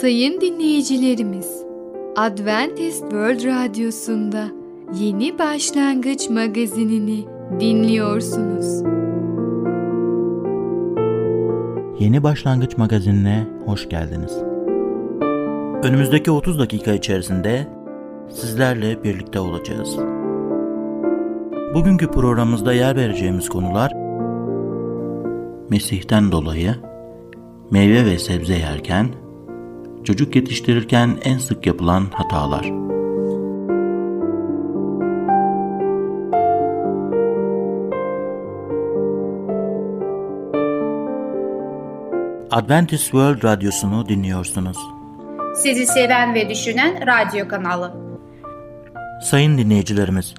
Sayın dinleyicilerimiz, Adventist World Radyosu'nda Yeni Başlangıç magazinini dinliyorsunuz. Yeni Başlangıç magazinine hoş geldiniz. Önümüzdeki 30 dakika içerisinde sizlerle birlikte olacağız. Bugünkü programımızda yer vereceğimiz konular Mesih'ten dolayı, meyve ve sebze yerken, çocuk yetiştirirken en sık yapılan hatalar. Adventist World Radyosu'nu dinliyorsunuz. Sizi seven ve düşünen radyo kanalı. Sayın dinleyicilerimiz,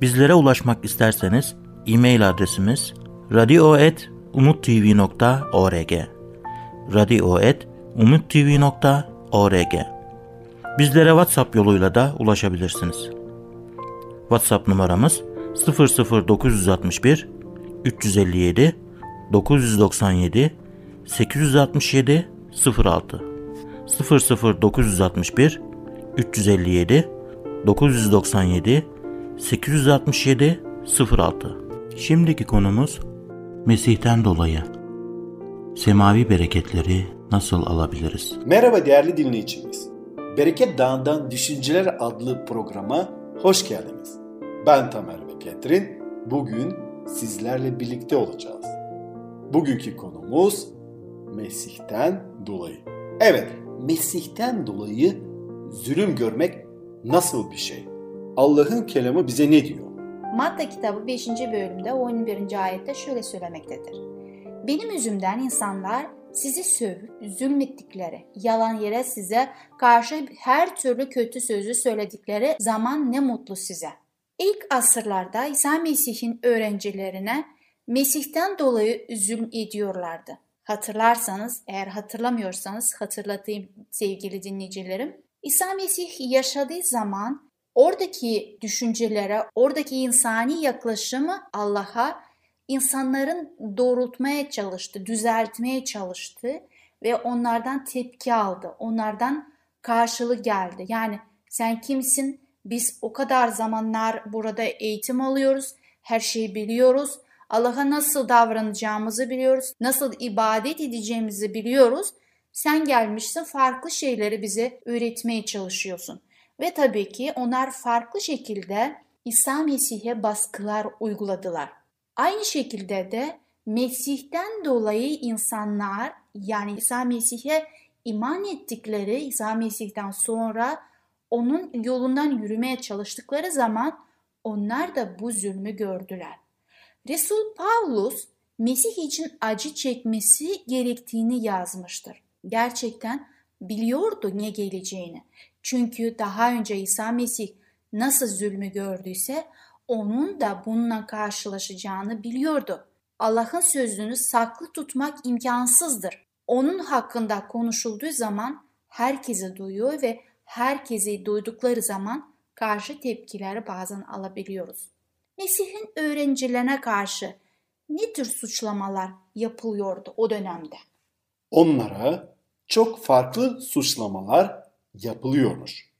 bizlere ulaşmak isterseniz e-mail adresimiz radio.umutv.org radio.umutv.org Bizlere WhatsApp yoluyla da ulaşabilirsiniz. WhatsApp numaramız 00961 357 997 867 06 00961 357 997 867 06 Şimdiki konumuz Mesih'ten dolayı. Semavi bereketleri nasıl alabiliriz? Merhaba değerli dinleyicimiz. Bereket Dağı'ndan Düşünceler adlı programa hoş geldiniz. Ben Tamer ve Ketrin. Bugün sizlerle birlikte olacağız. Bugünkü konumuz Mesih'ten dolayı. Evet, Mesih'ten dolayı zulüm görmek nasıl bir şey? Allah'ın kelamı bize ne diyor? Matta kitabı 5. bölümde 11. ayette şöyle söylemektedir. Benim yüzümden insanlar sizi sövüp zulmettikleri, yalan yere size karşı her türlü kötü sözü söyledikleri zaman ne mutlu size. İlk asırlarda İsa Mesih'in öğrencilerine Mesih'ten dolayı zulüm ediyorlardı. Hatırlarsanız, eğer hatırlamıyorsanız hatırlatayım sevgili dinleyicilerim. İsa Mesih yaşadığı zaman oradaki düşüncelere, oradaki insani yaklaşımı Allah'a insanların doğrultmaya çalıştı, düzeltmeye çalıştı ve onlardan tepki aldı. Onlardan karşılık geldi. Yani sen kimsin? Biz o kadar zamanlar burada eğitim alıyoruz, her şeyi biliyoruz. Allah'a nasıl davranacağımızı biliyoruz, nasıl ibadet edeceğimizi biliyoruz. Sen gelmişsin farklı şeyleri bize öğretmeye çalışıyorsun. Ve tabii ki onlar farklı şekilde İsa Mesih'e baskılar uyguladılar. Aynı şekilde de Mesih'ten dolayı insanlar yani İsa Mesih'e iman ettikleri İsa Mesih'ten sonra onun yolundan yürümeye çalıştıkları zaman onlar da bu zulmü gördüler. Resul Paulus Mesih için acı çekmesi gerektiğini yazmıştır. Gerçekten biliyordu ne geleceğini. Çünkü daha önce İsa Mesih nasıl zulmü gördüyse onun da bununla karşılaşacağını biliyordu. Allah'ın sözünü saklı tutmak imkansızdır. Onun hakkında konuşulduğu zaman herkesi duyuyor ve herkesi duydukları zaman karşı tepkileri bazen alabiliyoruz. Mesih'in öğrencilerine karşı ne tür suçlamalar yapılıyordu o dönemde? Onlara çok farklı suçlamalar yapılıyormuş.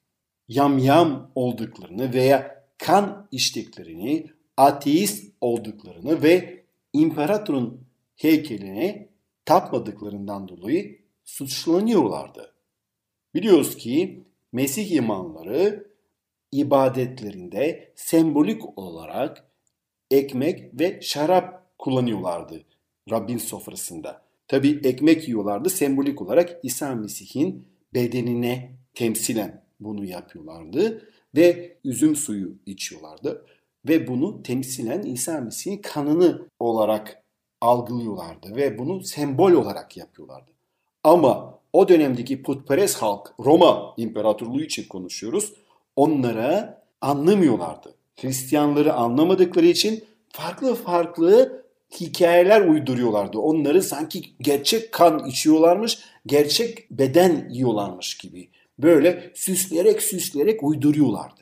Yamyam olduklarını veya kan içtiklerini, ateist olduklarını ve imparatorun heykeline tapmadıklarından dolayı suçlanıyorlardı. Biliyoruz ki Mesih imanları ibadetlerinde sembolik olarak ekmek ve şarap kullanıyorlardı Rabbin sofrasında. Tabi ekmek yiyorlardı sembolik olarak İsa Mesih'in bedenine temsilen bunu yapıyorlardı ve üzüm suyu içiyorlardı ve bunu temsilen İsa Mesih'in kanını olarak algılıyorlardı ve bunu sembol olarak yapıyorlardı. Ama o dönemdeki putperest halk Roma İmparatorluğu için konuşuyoruz. Onlara anlamıyorlardı. Hristiyanları anlamadıkları için farklı farklı hikayeler uyduruyorlardı. Onları sanki gerçek kan içiyorlarmış, gerçek beden yiyorlarmış gibi. Böyle süsleyerek süsleyerek uyduruyorlardı.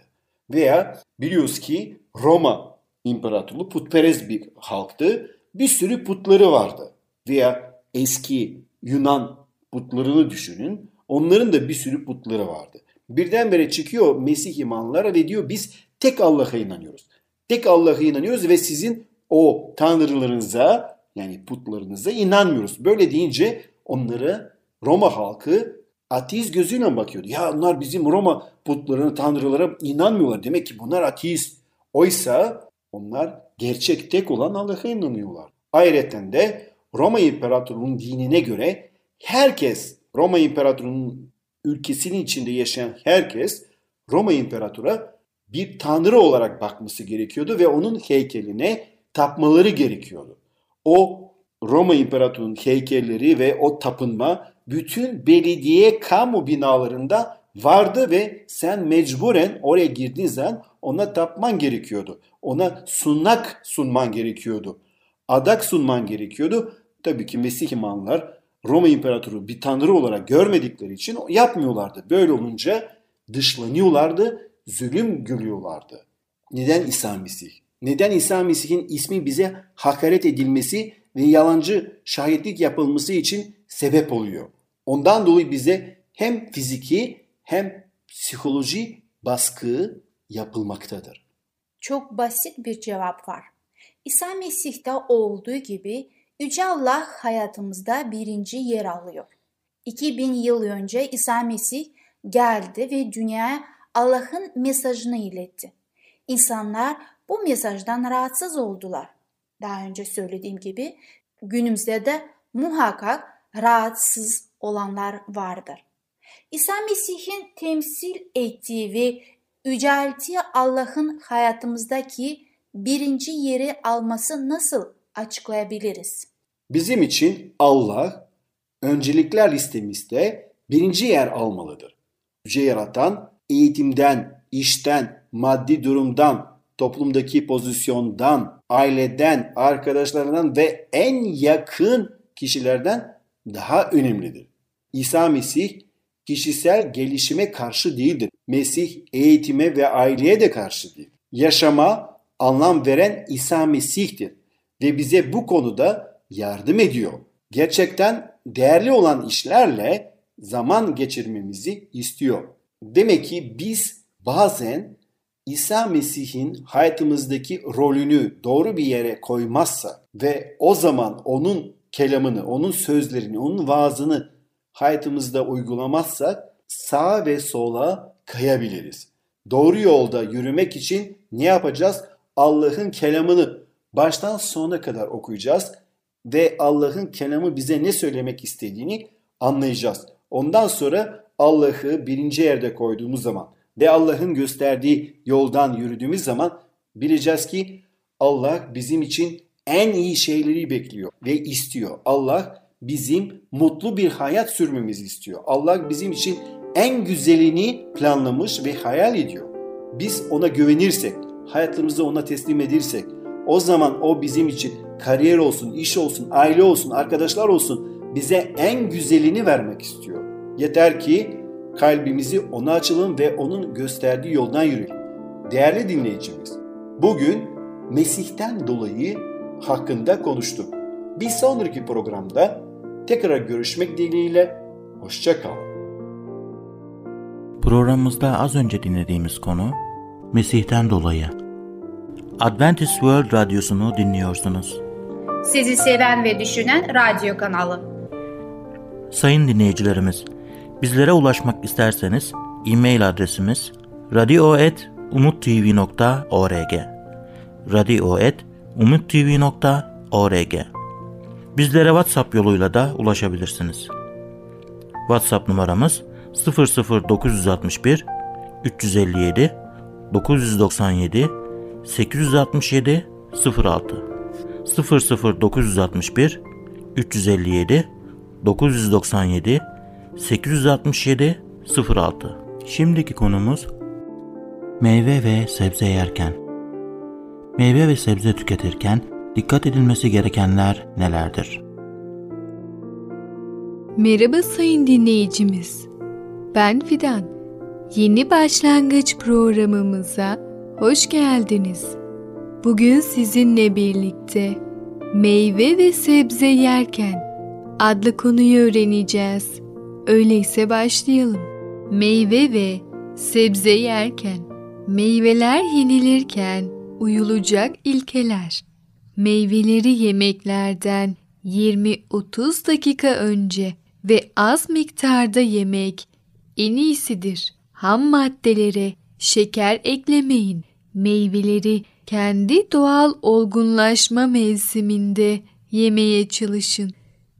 Veya biliyoruz ki Roma İmparatorluğu putperest bir halktı. Bir sürü putları vardı. Veya eski Yunan putlarını düşünün. Onların da bir sürü putları vardı. Birdenbire çıkıyor Mesih imanlara ve diyor biz tek Allah'a inanıyoruz. Tek Allah'a inanıyoruz ve sizin o tanrılarınıza yani putlarınıza inanmıyoruz. Böyle deyince onları Roma halkı ateist gözüyle bakıyordu. Ya onlar bizim Roma putlarına, tanrılara inanmıyorlar. Demek ki bunlar ateist. Oysa onlar gerçek tek olan Allah'a inanıyorlar. Ayrıca de Roma İmparatorluğu'nun dinine göre herkes Roma İmparatorluğu'nun ülkesinin içinde yaşayan herkes Roma İmparatora bir tanrı olarak bakması gerekiyordu ve onun heykeline tapmaları gerekiyordu. O Roma İmparatorluğu'nun heykelleri ve o tapınma bütün belediye kamu binalarında vardı ve sen mecburen oraya girdiğin zaman ona tapman gerekiyordu. Ona sunak sunman gerekiyordu. Adak sunman gerekiyordu. Tabii ki Mesih imanlar Roma İmparatoru bir tanrı olarak görmedikleri için yapmıyorlardı. Böyle olunca dışlanıyorlardı, zulüm görüyorlardı. Neden İsa Mesih? Neden İsa Mesih'in ismi bize hakaret edilmesi ve yalancı şahitlik yapılması için sebep oluyor? Ondan dolayı bize hem fiziki hem psikoloji baskı yapılmaktadır. Çok basit bir cevap var. İsa Mesih'te olduğu gibi Yüce Allah hayatımızda birinci yer alıyor. 2000 yıl önce İsa Mesih geldi ve dünyaya Allah'ın mesajını iletti. İnsanlar bu mesajdan rahatsız oldular. Daha önce söylediğim gibi günümüzde de muhakkak rahatsız olanlar vardır. İsa Mesih'in temsil ettiği ve yücelttiği Allah'ın hayatımızdaki birinci yeri alması nasıl açıklayabiliriz? Bizim için Allah öncelikler listemizde birinci yer almalıdır. Yüce yaratan eğitimden, işten, maddi durumdan, toplumdaki pozisyondan, aileden, arkadaşlarından ve en yakın kişilerden daha önemlidir. İsa Mesih kişisel gelişime karşı değildir. Mesih eğitime ve aileye de karşı değil. Yaşama anlam veren İsa Mesih'tir ve bize bu konuda yardım ediyor. Gerçekten değerli olan işlerle zaman geçirmemizi istiyor. Demek ki biz bazen İsa Mesih'in hayatımızdaki rolünü doğru bir yere koymazsa ve o zaman onun kelamını, onun sözlerini, onun vaazını hayatımızda uygulamazsak sağa ve sola kayabiliriz. Doğru yolda yürümek için ne yapacağız? Allah'ın kelamını baştan sona kadar okuyacağız ve Allah'ın kelamı bize ne söylemek istediğini anlayacağız. Ondan sonra Allah'ı birinci yerde koyduğumuz zaman ve Allah'ın gösterdiği yoldan yürüdüğümüz zaman bileceğiz ki Allah bizim için en iyi şeyleri bekliyor ve istiyor. Allah bizim mutlu bir hayat sürmemizi istiyor. Allah bizim için en güzelini planlamış ve hayal ediyor. Biz ona güvenirsek, hayatımızı ona teslim edirsek, o zaman o bizim için kariyer olsun, iş olsun, aile olsun, arkadaşlar olsun bize en güzelini vermek istiyor. Yeter ki kalbimizi ona açalım ve onun gösterdiği yoldan yürüyelim. Değerli dinleyicimiz, bugün Mesih'ten dolayı hakkında konuştuk. Bir sonraki programda tekrar görüşmek dileğiyle, hoşçakalın. Programımızda az önce dinlediğimiz konu Mesih'ten dolayı. Adventist World Radyosu'nu dinliyorsunuz. Sizi seven ve düşünen radyo kanalı. Sayın dinleyicilerimiz, bizlere ulaşmak isterseniz e-mail adresimiz radio.umutv.org radio.umutv.org Bizlere WhatsApp yoluyla da ulaşabilirsiniz. WhatsApp numaramız 00961 357 997 867 06 00961 357 997 867 06 Şimdiki konumuz meyve ve sebze yerken. Meyve ve sebze tüketirken dikkat edilmesi gerekenler nelerdir? Merhaba sayın dinleyicimiz. Ben Fidan. Yeni başlangıç programımıza hoş geldiniz. Bugün sizinle birlikte meyve ve sebze yerken adlı konuyu öğreneceğiz. Öyleyse başlayalım. Meyve ve sebze yerken, meyveler yenilirken uyulacak ilkeler. Meyveleri yemeklerden 20-30 dakika önce ve az miktarda yemek en iyisidir. Ham maddelere şeker eklemeyin. Meyveleri kendi doğal olgunlaşma mevsiminde yemeye çalışın.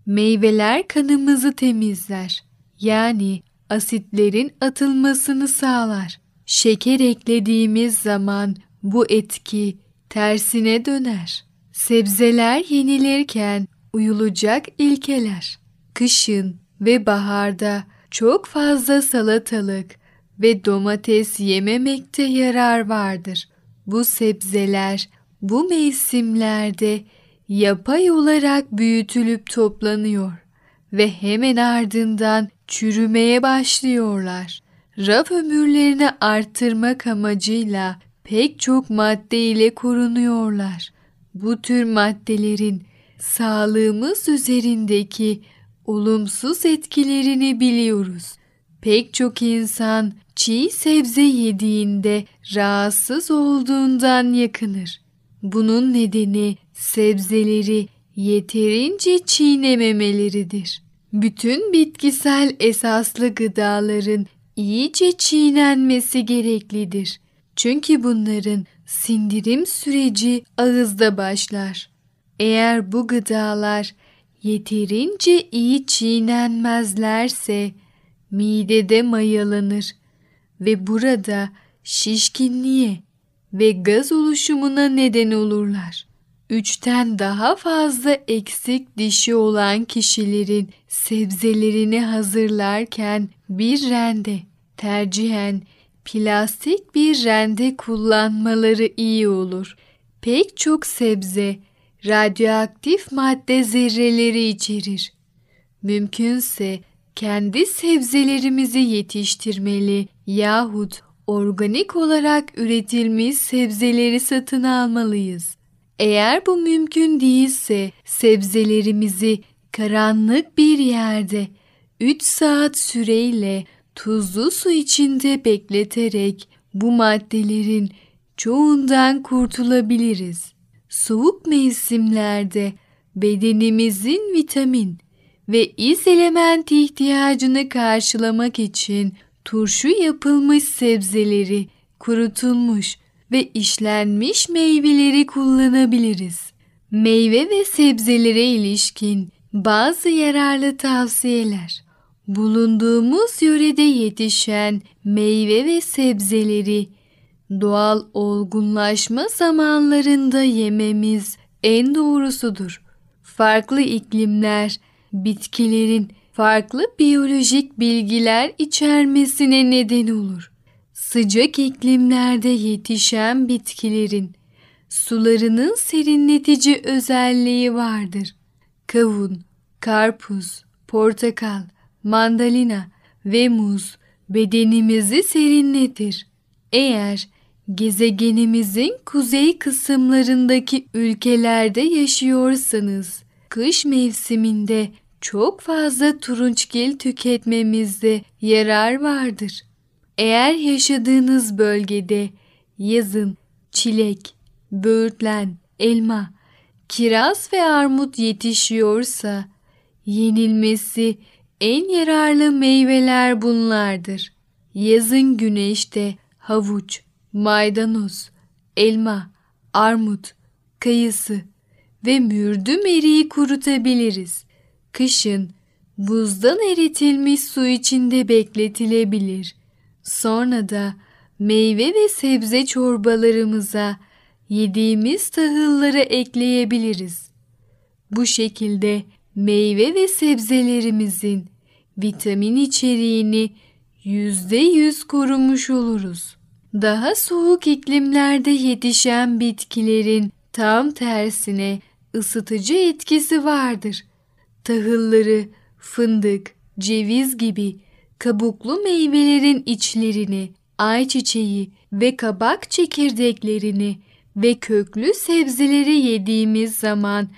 Meyveler kanımızı temizler. Yani asitlerin atılmasını sağlar. Şeker eklediğimiz zaman bu etki tersine döner. Sebzeler yenilirken uyulacak ilkeler. Kışın ve baharda çok fazla salatalık ve domates yememekte yarar vardır. Bu sebzeler bu mevsimlerde yapay olarak büyütülüp toplanıyor ve hemen ardından çürümeye başlıyorlar. Raf ömürlerini arttırmak amacıyla pek çok madde ile korunuyorlar. Bu tür maddelerin sağlığımız üzerindeki olumsuz etkilerini biliyoruz. Pek çok insan çiğ sebze yediğinde rahatsız olduğundan yakınır. Bunun nedeni sebzeleri yeterince çiğnememeleridir. Bütün bitkisel esaslı gıdaların iyice çiğnenmesi gereklidir. Çünkü bunların sindirim süreci ağızda başlar. Eğer bu gıdalar yeterince iyi çiğnenmezlerse midede mayalanır ve burada şişkinliğe ve gaz oluşumuna neden olurlar. Üçten daha fazla eksik dişi olan kişilerin sebzelerini hazırlarken bir rende, tercihen plastik bir rende kullanmaları iyi olur. Pek çok sebze radyoaktif madde zerreleri içerir. Mümkünse kendi sebzelerimizi yetiştirmeli yahut organik olarak üretilmiş sebzeleri satın almalıyız. Eğer bu mümkün değilse sebzelerimizi karanlık bir yerde 3 saat süreyle tuzlu su içinde bekleterek bu maddelerin çoğundan kurtulabiliriz. Soğuk mevsimlerde bedenimizin vitamin ve iz element ihtiyacını karşılamak için turşu yapılmış sebzeleri, kurutulmuş ve işlenmiş meyveleri kullanabiliriz. Meyve ve sebzelere ilişkin bazı yararlı tavsiyeler. Bulunduğumuz yörede yetişen meyve ve sebzeleri doğal olgunlaşma zamanlarında yememiz en doğrusudur. Farklı iklimler bitkilerin farklı biyolojik bilgiler içermesine neden olur. Sıcak iklimlerde yetişen bitkilerin sularının serinletici özelliği vardır. Kavun, karpuz, portakal, mandalina ve muz bedenimizi serinletir. Eğer gezegenimizin kuzey kısımlarındaki ülkelerde yaşıyorsanız, kış mevsiminde çok fazla turunçgil tüketmemizde yarar vardır. Eğer yaşadığınız bölgede yazın çilek, böğürtlen, elma, kiraz ve armut yetişiyorsa yenilmesi en yararlı meyveler bunlardır. Yazın güneşte havuç, maydanoz, elma, armut, kayısı ve mürdüm eriği kurutabiliriz. Kışın buzdan eritilmiş su içinde bekletilebilir. Sonra da meyve ve sebze çorbalarımıza yediğimiz tahılları ekleyebiliriz. Bu şekilde meyve ve sebzelerimizin vitamin içeriğini yüzde yüz korumuş oluruz. Daha soğuk iklimlerde yetişen bitkilerin tam tersine ısıtıcı etkisi vardır. Tahılları, fındık, ceviz gibi kabuklu meyvelerin içlerini, ayçiçeği ve kabak çekirdeklerini ve köklü sebzeleri yediğimiz zaman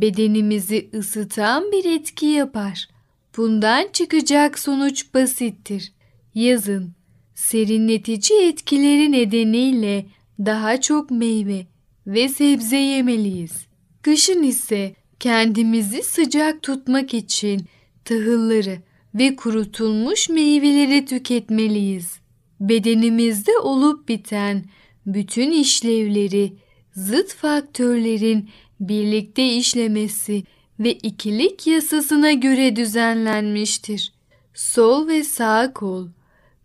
bedenimizi ısıtan bir etki yapar. Bundan çıkacak sonuç basittir. Yazın serinletici etkileri nedeniyle daha çok meyve ve sebze yemeliyiz. Kışın ise kendimizi sıcak tutmak için tahılları ve kurutulmuş meyveleri tüketmeliyiz. Bedenimizde olup biten bütün işlevleri zıt faktörlerin birlikte işlemesi ve ikilik yasasına göre düzenlenmiştir. Sol ve sağ kol,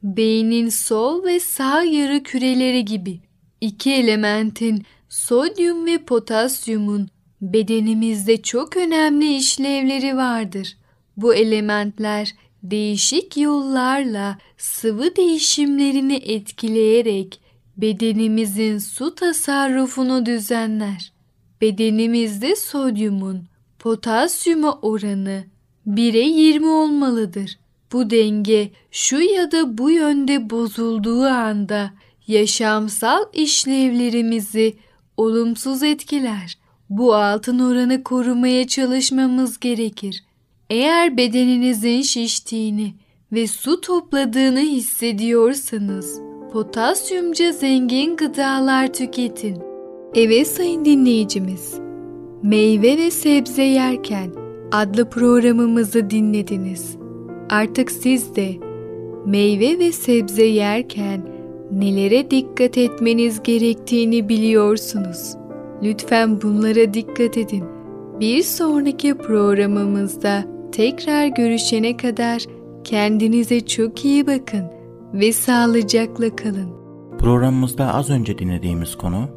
beynin sol ve sağ yarı küreleri gibi iki elementin sodyum ve potasyumun bedenimizde çok önemli işlevleri vardır. Bu elementler değişik yollarla sıvı değişimlerini etkileyerek bedenimizin su tasarrufunu düzenler. Bedenimizde sodyumun potasyuma oranı 1'e 20 olmalıdır. Bu denge şu ya da bu yönde bozulduğu anda yaşamsal işlevlerimizi olumsuz etkiler. Bu altın oranı korumaya çalışmamız gerekir. Eğer bedeninizin şiştiğini ve su topladığını hissediyorsanız potasyumca zengin gıdalar tüketin. Evet sayın dinleyicimiz, Meyve ve Sebze Yerken adlı programımızı dinlediniz. Artık siz de meyve ve sebze yerken nelere dikkat etmeniz gerektiğini biliyorsunuz. Lütfen bunlara dikkat edin. Bir sonraki programımızda tekrar görüşene kadar kendinize çok iyi bakın ve sağlıcakla kalın. Programımızda az önce dinlediğimiz konu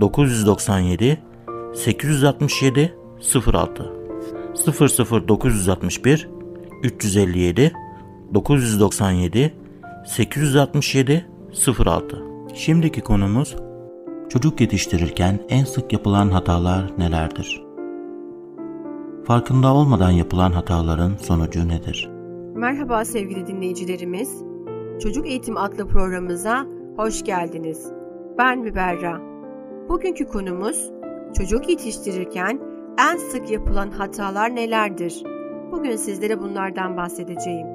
997 867 06 00961 357 997 867 06 Şimdiki konumuz çocuk yetiştirirken en sık yapılan hatalar nelerdir? Farkında olmadan yapılan hataların sonucu nedir? Merhaba sevgili dinleyicilerimiz. Çocuk Eğitim adlı programımıza hoş geldiniz. Ben Müberra. Bugünkü konumuz çocuk yetiştirirken en sık yapılan hatalar nelerdir? Bugün sizlere bunlardan bahsedeceğim.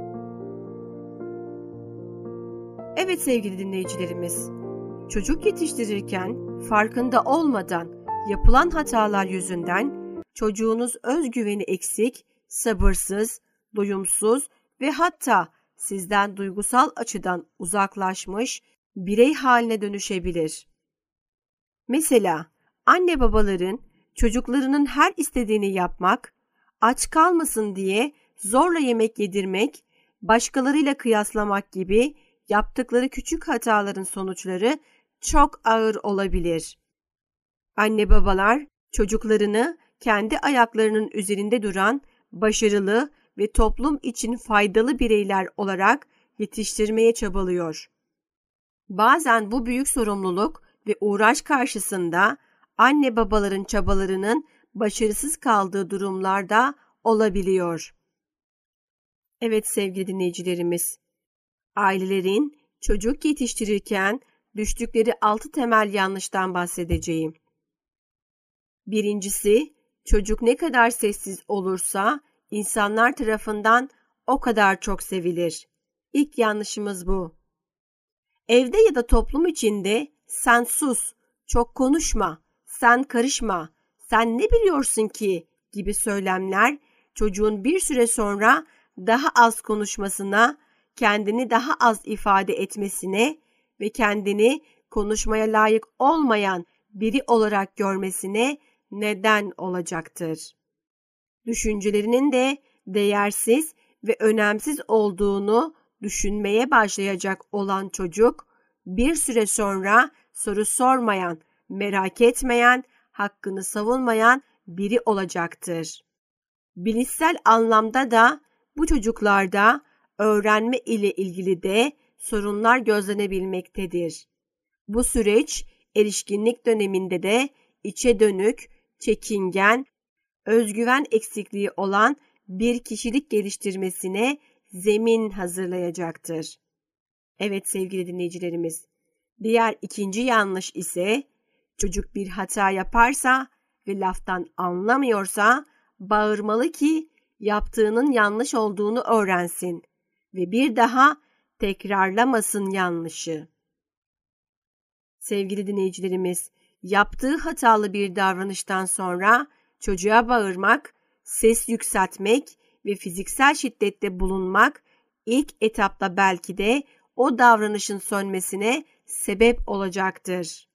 Evet sevgili dinleyicilerimiz, çocuk yetiştirirken farkında olmadan yapılan hatalar yüzünden çocuğunuz özgüveni eksik, sabırsız, doyumsuz ve hatta sizden duygusal açıdan uzaklaşmış birey haline dönüşebilir. Mesela anne babaların çocuklarının her istediğini yapmak, aç kalmasın diye zorla yemek yedirmek, başkalarıyla kıyaslamak gibi yaptıkları küçük hataların sonuçları çok ağır olabilir. Anne babalar çocuklarını kendi ayaklarının üzerinde duran başarılı ve toplum için faydalı bireyler olarak yetiştirmeye çabalıyor. Bazen bu büyük sorumluluk ve uğraş karşısında anne babaların çabalarının başarısız kaldığı durumlarda olabiliyor. Evet sevgili dinleyicilerimiz, ailelerin çocuk yetiştirirken düştükleri altı temel yanlıştan bahsedeceğim. Birincisi, çocuk ne kadar sessiz olursa insanlar tarafından o kadar çok sevilir. İlk yanlışımız bu. Evde ya da toplum içinde sen sus, çok konuşma, sen karışma, sen ne biliyorsun ki gibi söylemler çocuğun bir süre sonra daha az konuşmasına, kendini daha az ifade etmesine ve kendini konuşmaya layık olmayan biri olarak görmesine neden olacaktır. Düşüncelerinin de değersiz ve önemsiz olduğunu düşünmeye başlayacak olan çocuk bir süre sonra soru sormayan, merak etmeyen, hakkını savunmayan biri olacaktır. Bilişsel anlamda da bu çocuklarda öğrenme ile ilgili de sorunlar gözlenebilmektedir. Bu süreç erişkinlik döneminde de içe dönük, çekingen, özgüven eksikliği olan bir kişilik geliştirmesine zemin hazırlayacaktır. Evet sevgili dinleyicilerimiz, diğer ikinci yanlış ise çocuk bir hata yaparsa ve laftan anlamıyorsa bağırmalı ki yaptığının yanlış olduğunu öğrensin ve bir daha tekrarlamasın yanlışı. Sevgili dinleyicilerimiz, yaptığı hatalı bir davranıştan sonra çocuğa bağırmak, ses yükseltmek ve fiziksel şiddette bulunmak ilk etapta belki de o davranışın sönmesine sebep olacaktır.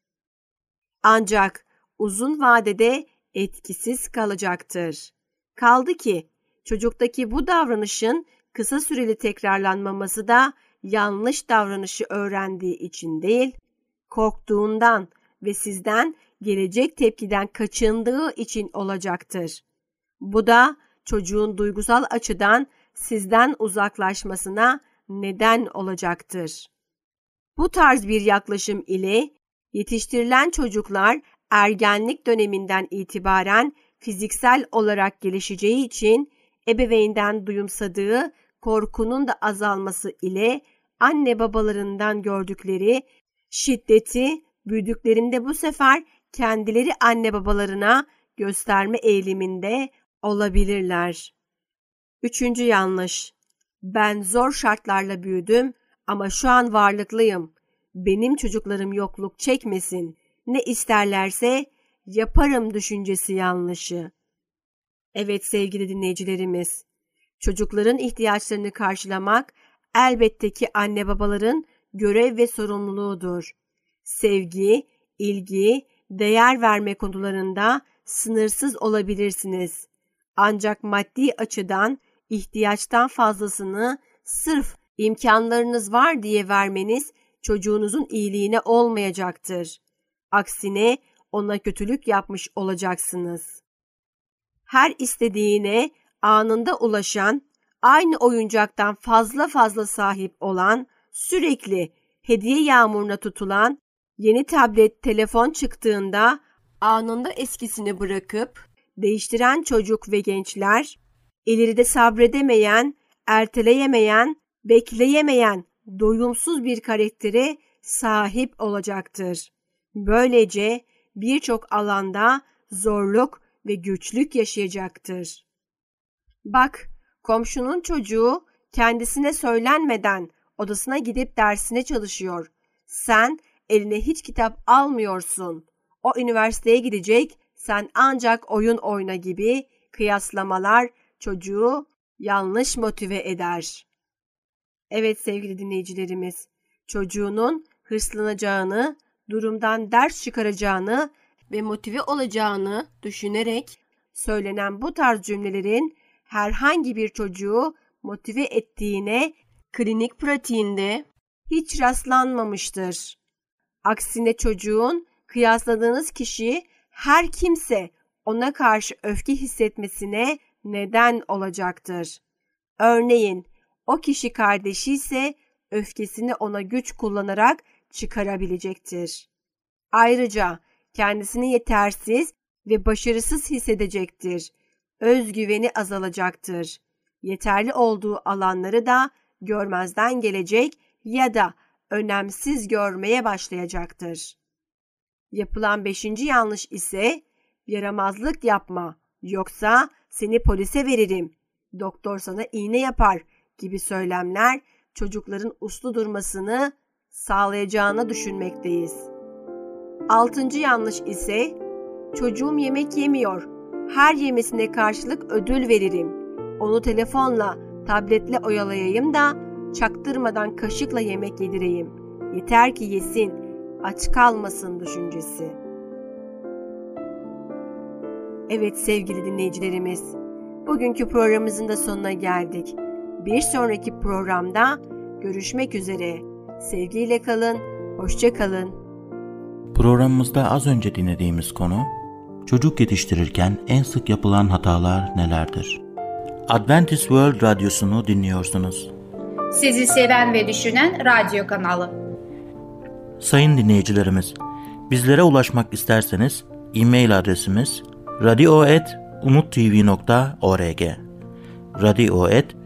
Ancak uzun vadede etkisiz kalacaktır. Kaldı ki çocuktaki bu davranışın kısa süreli tekrarlanmaması da yanlış davranışı öğrendiği için değil, korktuğundan ve sizden gelecek tepkiden kaçındığı için olacaktır. Bu da çocuğun duygusal açıdan sizden uzaklaşmasına neden olacaktır. Bu tarz bir yaklaşım ile yetiştirilen çocuklar ergenlik döneminden itibaren fiziksel olarak gelişeceği için ebeveynden duyumsadığı korkunun da azalması ile anne babalarından gördükleri şiddeti büyüdüklerinde bu sefer kendileri anne babalarına gösterme eğiliminde olabilirler. Üçüncü yanlış. Ben zor şartlarla büyüdüm ama şu an varlıklıyım. Benim çocuklarım yokluk çekmesin. Ne isterlerse yaparım düşüncesi yanlışı. Evet sevgili dinleyicilerimiz, çocukların ihtiyaçlarını karşılamak elbette ki anne babaların görev ve sorumluluğudur. Sevgi, ilgi, değer verme konularında sınırsız olabilirsiniz. Ancak maddi açıdan ihtiyaçtan fazlasını sırf imkanlarınız var diye vermeniz çocuğunuzun iyiliğine olmayacaktır. Aksine ona kötülük yapmış olacaksınız. Her istediğine anında ulaşan, aynı oyuncaktan fazla fazla sahip olan, sürekli hediye yağmuruna tutulan, yeni tablet, telefon çıktığında anında eskisini bırakıp değiştiren çocuk ve gençler, ileride sabredemeyen, erteleyemeyen, bekleyemeyen, doyumsuz bir karaktere sahip olacaktır. Böylece birçok alanda zorluk ve güçlük yaşayacaktır. Bak, komşunun çocuğu kendisine söylenmeden odasına gidip dersine çalışıyor. Sen eline hiç kitap almıyorsun. O üniversiteye gidecek, sen ancak oyun oyna gibi kıyaslamalar çocuğu yanlış motive eder. Evet sevgili dinleyicilerimiz, çocuğunun hırslanacağını, durumdan ders çıkaracağını ve motive olacağını düşünerek söylenen bu tarz cümlelerin herhangi bir çocuğu motive ettiğine klinik pratiğinde hiç rastlanmamıştır. Aksine çocuğun kıyasladığınız kişi her kimse ona karşı öfke hissetmesine neden olacaktır. Örneğin o kişi kardeşi ise öfkesini ona güç kullanarak çıkarabilecektir. Ayrıca kendisini yetersiz ve başarısız hissedecektir. Özgüveni azalacaktır. Yeterli olduğu alanları da görmezden gelecek ya da önemsiz görmeye başlayacaktır. Yapılan beşinci yanlış ise yaramazlık yapma yoksa seni polise veririm, doktor sana iğne yapar gibi söylemler çocukların uslu durmasını sağlayacağını düşünmekteyiz. Altıncı yanlış ise çocuğum yemek yemiyor. Her yemesine karşılık ödül veririm. Onu telefonla, tabletle oyalayayım da çaktırmadan kaşıkla yemek yedireyim. Yeter ki yesin, aç kalmasın düşüncesi. Evet sevgili dinleyicilerimiz, bugünkü programımızın da sonuna geldik. Bir sonraki programda görüşmek üzere. Sevgiyle kalın, hoşça kalın. Programımızda az önce dinlediğimiz konu, çocuk yetiştirirken en sık yapılan hatalar nelerdir? Adventist World Radyosu'nu dinliyorsunuz. Sizi seven ve düşünen radyo kanalı. Sayın dinleyicilerimiz, bizlere ulaşmak isterseniz e-mail adresimiz radio.umutv.org radio.umutv.org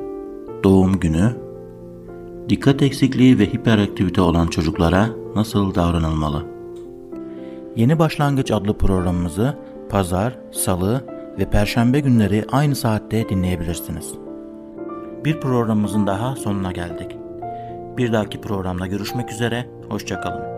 doğum günü, dikkat eksikliği ve hiperaktivite olan çocuklara nasıl davranılmalı? Yeni Başlangıç adlı programımızı pazar, salı ve perşembe günleri aynı saatte dinleyebilirsiniz. Bir programımızın daha sonuna geldik. Bir dahaki programda görüşmek üzere, hoşçakalın.